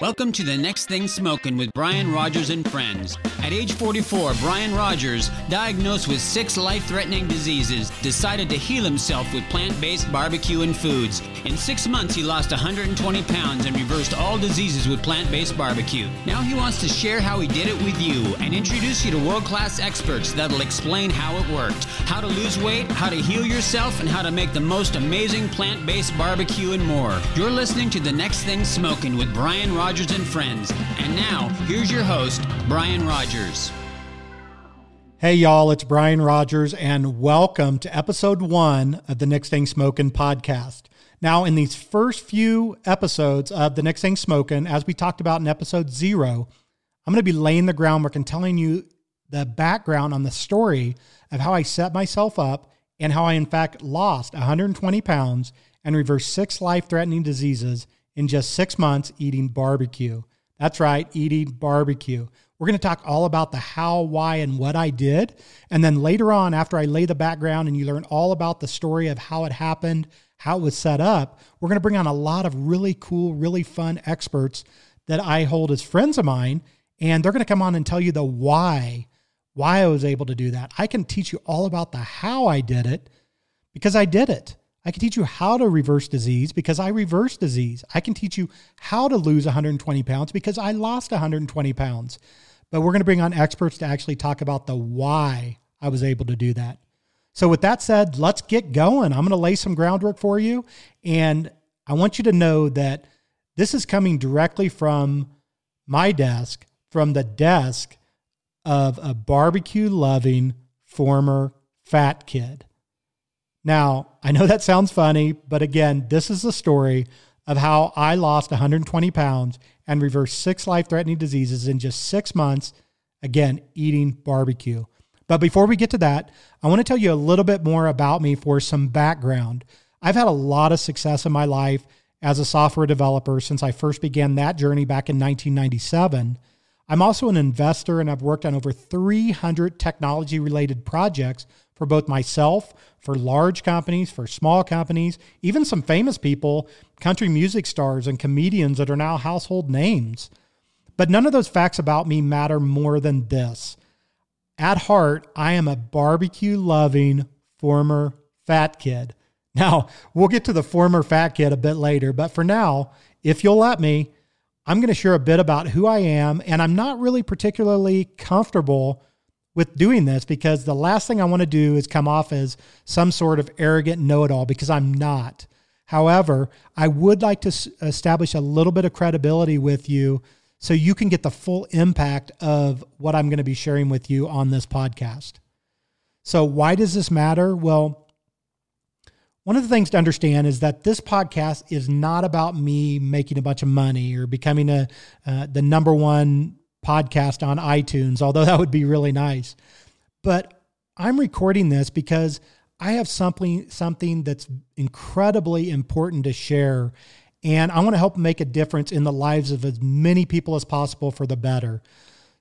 Welcome to the Next Thing Smoking with Brian Rodgers and friends. At age 44, Brian Rodgers, diagnosed with six life threatening diseases, decided to heal himself with plant based barbecue and foods. In six months, he lost 120 pounds and reversed all diseases with plant based barbecue. Now he wants to share how he did it with you and introduce you to world class experts that'll explain how it worked, how to lose weight, how to heal yourself, and how to make the most amazing plant based barbecue and more. You're listening to The Next Thing Smoking with Brian Rodgers Rodgers and Friends. And now, here's your host, Brian Rodgers. Hey, y'all, it's Brian Rodgers, and welcome to episode one of the Next Thing Smoking podcast. Now, in these first few episodes of the Next Thing Smoking, as we talked about in episode zero, I'm going to be laying the groundwork and telling you the background on the story of how I set myself up and how I, in fact, lost 120 pounds and reversed six life threatening diseases in just six months eating barbecue. That's right, eating barbecue. We're going to talk all about the how, why, and what I did. And then later on, after I lay the background and you learn all about the story of how it happened, how it was set up, we're going to bring on a lot of really cool, really fun experts that I hold as friends of mine. And they're going to come on and tell you the why, why I was able to do that. I can teach you all about the how I did it because I did it. I can teach you how to reverse disease because I reverse disease. I can teach you how to lose 120 pounds because I lost 120 pounds. But we're going to bring on experts to actually talk about the why I was able to do that. So, with that said, let's get going. I'm going to lay some groundwork for you. And I want you to know that this is coming directly from my desk, from the desk of a barbecue loving former fat kid. Now, I know that sounds funny, but again, this is the story of how I lost 120 pounds and reversed six life threatening diseases in just six months, again, eating barbecue. But before we get to that, I want to tell you a little bit more about me for some background. I've had a lot of success in my life as a software developer since I first began that journey back in 1997. I'm also an investor and I've worked on over 300 technology related projects for both myself, for large companies, for small companies, even some famous people, country music stars and comedians that are now household names. But none of those facts about me matter more than this. At heart, I am a barbecue loving former fat kid. Now, we'll get to the former fat kid a bit later, but for now, if you'll let me, I'm going to share a bit about who I am, and I'm not really particularly comfortable with doing this because the last thing I want to do is come off as some sort of arrogant know it all because I'm not. However, I would like to establish a little bit of credibility with you so you can get the full impact of what I'm going to be sharing with you on this podcast. So, why does this matter? Well, one of the things to understand is that this podcast is not about me making a bunch of money or becoming a uh, the number one podcast on iTunes, although that would be really nice. But I'm recording this because I have something something that's incredibly important to share and I want to help make a difference in the lives of as many people as possible for the better.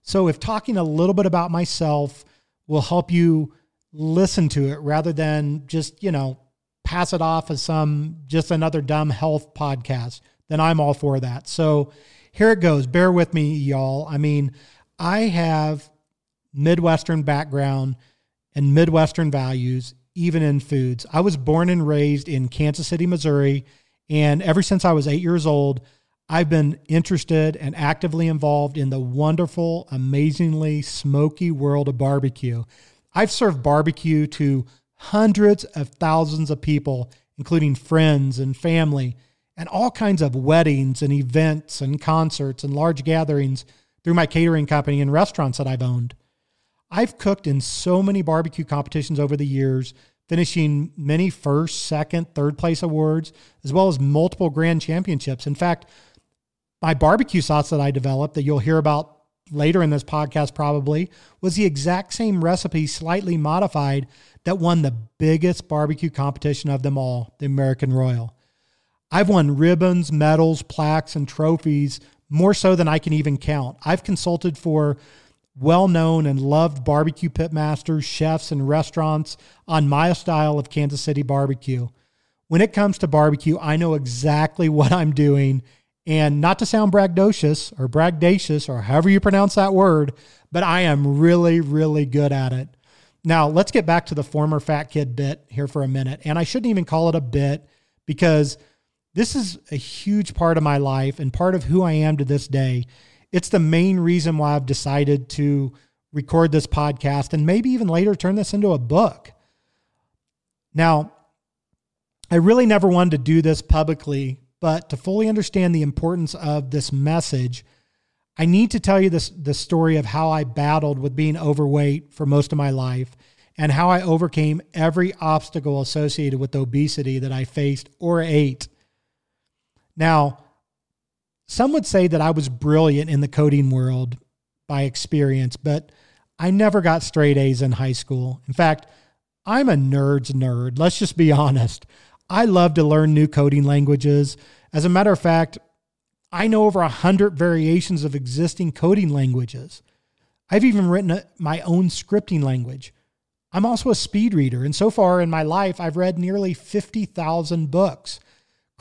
So if talking a little bit about myself will help you listen to it rather than just, you know, pass it off as some just another dumb health podcast, then I'm all for that. So here it goes. Bear with me, y'all. I mean, I have Midwestern background and Midwestern values, even in foods. I was born and raised in Kansas City, Missouri. And ever since I was eight years old, I've been interested and actively involved in the wonderful, amazingly smoky world of barbecue. I've served barbecue to hundreds of thousands of people, including friends and family and all kinds of weddings and events and concerts and large gatherings through my catering company and restaurants that I've owned. I've cooked in so many barbecue competitions over the years, finishing many first, second, third place awards, as well as multiple grand championships. In fact, my barbecue sauce that I developed that you'll hear about later in this podcast probably was the exact same recipe, slightly modified, that won the biggest barbecue competition of them all, the American Royal. I've won ribbons, medals, plaques, and trophies more so than I can even count. I've consulted for well known and loved barbecue pitmasters, chefs, and restaurants on my style of Kansas City barbecue. When it comes to barbecue, I know exactly what I'm doing And not to sound braggadocious or bragdatious or however you pronounce that word, but I am really, really good at it. Now, let's get back to the former fat kid bit here for a minute. And I shouldn't even call it a bit because this is a huge part of my life and part of who I am to this day. It's the main reason why I've decided to record this podcast and maybe even later turn this into a book. Now, I really never wanted to do this publicly, but to fully understand the importance of this message, I need to tell you this the story of how I battled with being overweight for most of my life and how I overcame every obstacle associated with obesity that I faced or ate. Now, some would say that I was brilliant in the coding world by experience, but I never got straight A's in high school. In fact, I'm a nerd's nerd. Let's just be honest. I love to learn new coding languages. As a matter of fact, I know over a hundred variations of existing coding languages. I've even written a, my own scripting language. I'm also a speed reader, and so far in my life, I've read nearly 50,000 books.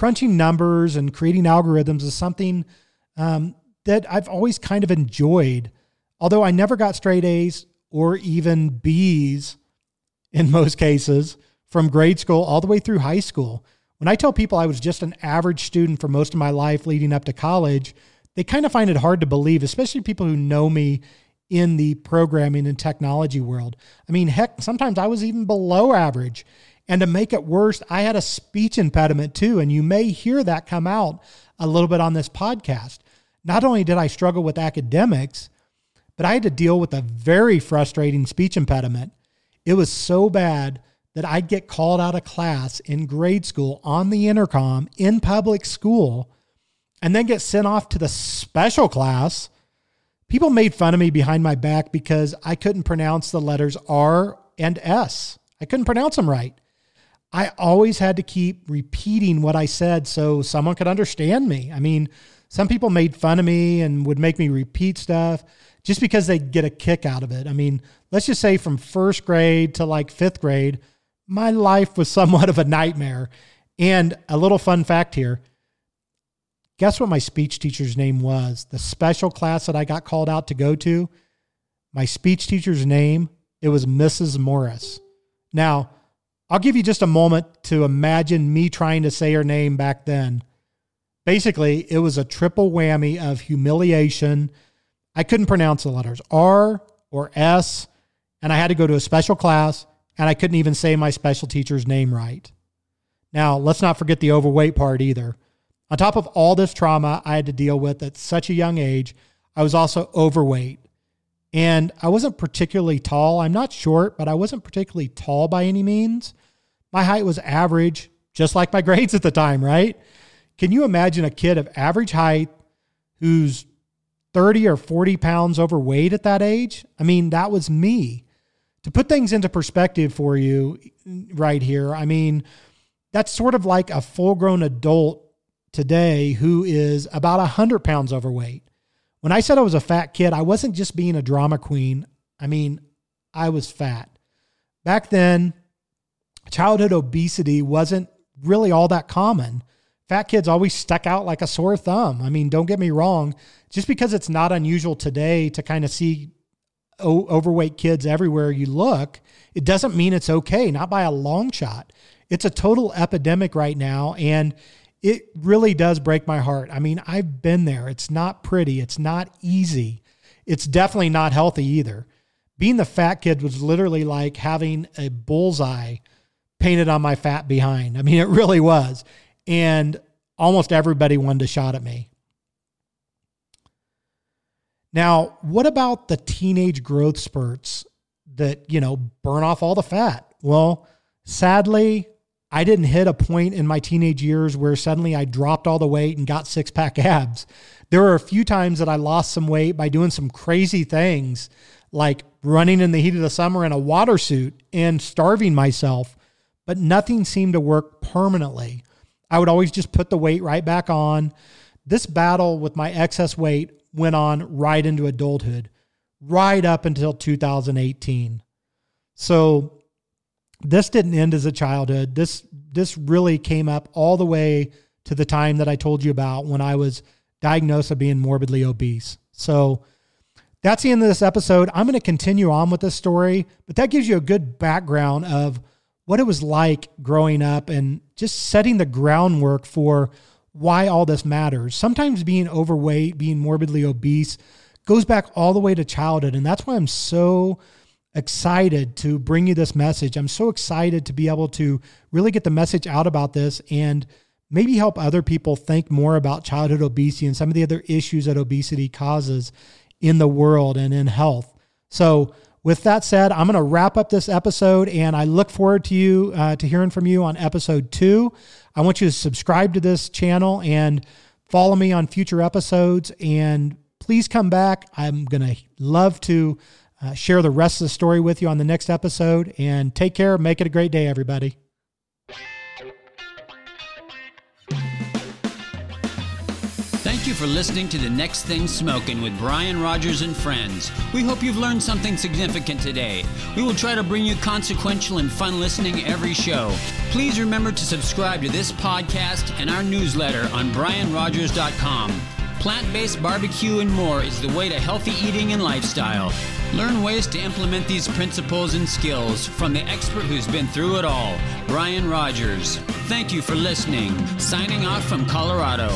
Crunching numbers and creating algorithms is something um, that I've always kind of enjoyed, although I never got straight A's or even B's in most cases from grade school all the way through high school. When I tell people I was just an average student for most of my life leading up to college, they kind of find it hard to believe, especially people who know me in the programming and technology world. I mean, heck, sometimes I was even below average. And to make it worse, I had a speech impediment too. And you may hear that come out a little bit on this podcast. Not only did I struggle with academics, but I had to deal with a very frustrating speech impediment. It was so bad that I'd get called out of class in grade school on the intercom in public school and then get sent off to the special class. People made fun of me behind my back because I couldn't pronounce the letters R and S. I couldn't pronounce them right. I always had to keep repeating what I said so someone could understand me. I mean, some people made fun of me and would make me repeat stuff just because they get a kick out of it. I mean, let's just say from first grade to like fifth grade, my life was somewhat of a nightmare. And a little fun fact here guess what my speech teacher's name was? The special class that I got called out to go to, my speech teacher's name, it was Mrs. Morris. Now, I'll give you just a moment to imagine me trying to say her name back then. Basically, it was a triple whammy of humiliation. I couldn't pronounce the letters R or S, and I had to go to a special class and I couldn't even say my special teacher's name right. Now, let's not forget the overweight part either. On top of all this trauma I had to deal with at such a young age, I was also overweight. And I wasn't particularly tall. I'm not short, but I wasn't particularly tall by any means. My height was average, just like my grades at the time, right? Can you imagine a kid of average height who's 30 or 40 pounds overweight at that age? I mean, that was me to put things into perspective for you right here, I mean, that's sort of like a full grown adult today who is about 100 pounds overweight. When I said I was a fat kid, I wasn't just being a drama queen. I mean, I was fat. Back then, childhood obesity wasn't really all that common. Fat kids always stuck out like a sore thumb. I mean, don't get me wrong. Just because it's not unusual today to kind of see o- overweight kids everywhere you look, it doesn't mean it's okay, not by a long shot. It's a total epidemic right now. And it really does break my heart. I mean, I've been there. It's not pretty, it's not easy. It's definitely not healthy either. Being the fat kid was literally like having a bullseye painted on my fat behind. I mean, it really was. And almost everybody wanted a shot at me. Now, what about the teenage growth spurts that, you know, burn off all the fat? Well, sadly, I didn't hit a point in my teenage years where suddenly I dropped all the weight and got six pack abs. There were a few times that I lost some weight by doing some crazy things like running in the heat of the summer in a water suit and starving myself, but nothing seemed to work permanently. I would always just put the weight right back on. This battle with my excess weight went on right into adulthood, right up until 2018. So this didn't end as a childhood. This this really came up all the way to the time that I told you about when I was diagnosed of being morbidly obese. So that's the end of this episode. I'm going to continue on with this story, but that gives you a good background of what it was like growing up and just setting the groundwork for why all this matters. Sometimes being overweight, being morbidly obese goes back all the way to childhood. And that's why I'm so excited to bring you this message. I'm so excited to be able to really get the message out about this and maybe help other people think more about childhood obesity and some of the other issues that obesity causes in the world and in health. So, with that said, I'm going to wrap up this episode, and I look forward to you uh, to hearing from you on episode two. I want you to subscribe to this channel and follow me on future episodes. And please come back. I'm going to love to uh, share the rest of the story with you on the next episode. And take care. Make it a great day, everybody. For listening to The Next Thing Smoking with Brian Rodgers and friends. We hope you've learned something significant today. We will try to bring you consequential and fun listening every show. Please remember to subscribe to this podcast and our newsletter on brianrodgers.com. Plant based barbecue and more is the way to healthy eating and lifestyle. Learn ways to implement these principles and skills from the expert who's been through it all, Brian Rodgers. Thank you for listening. Signing off from Colorado.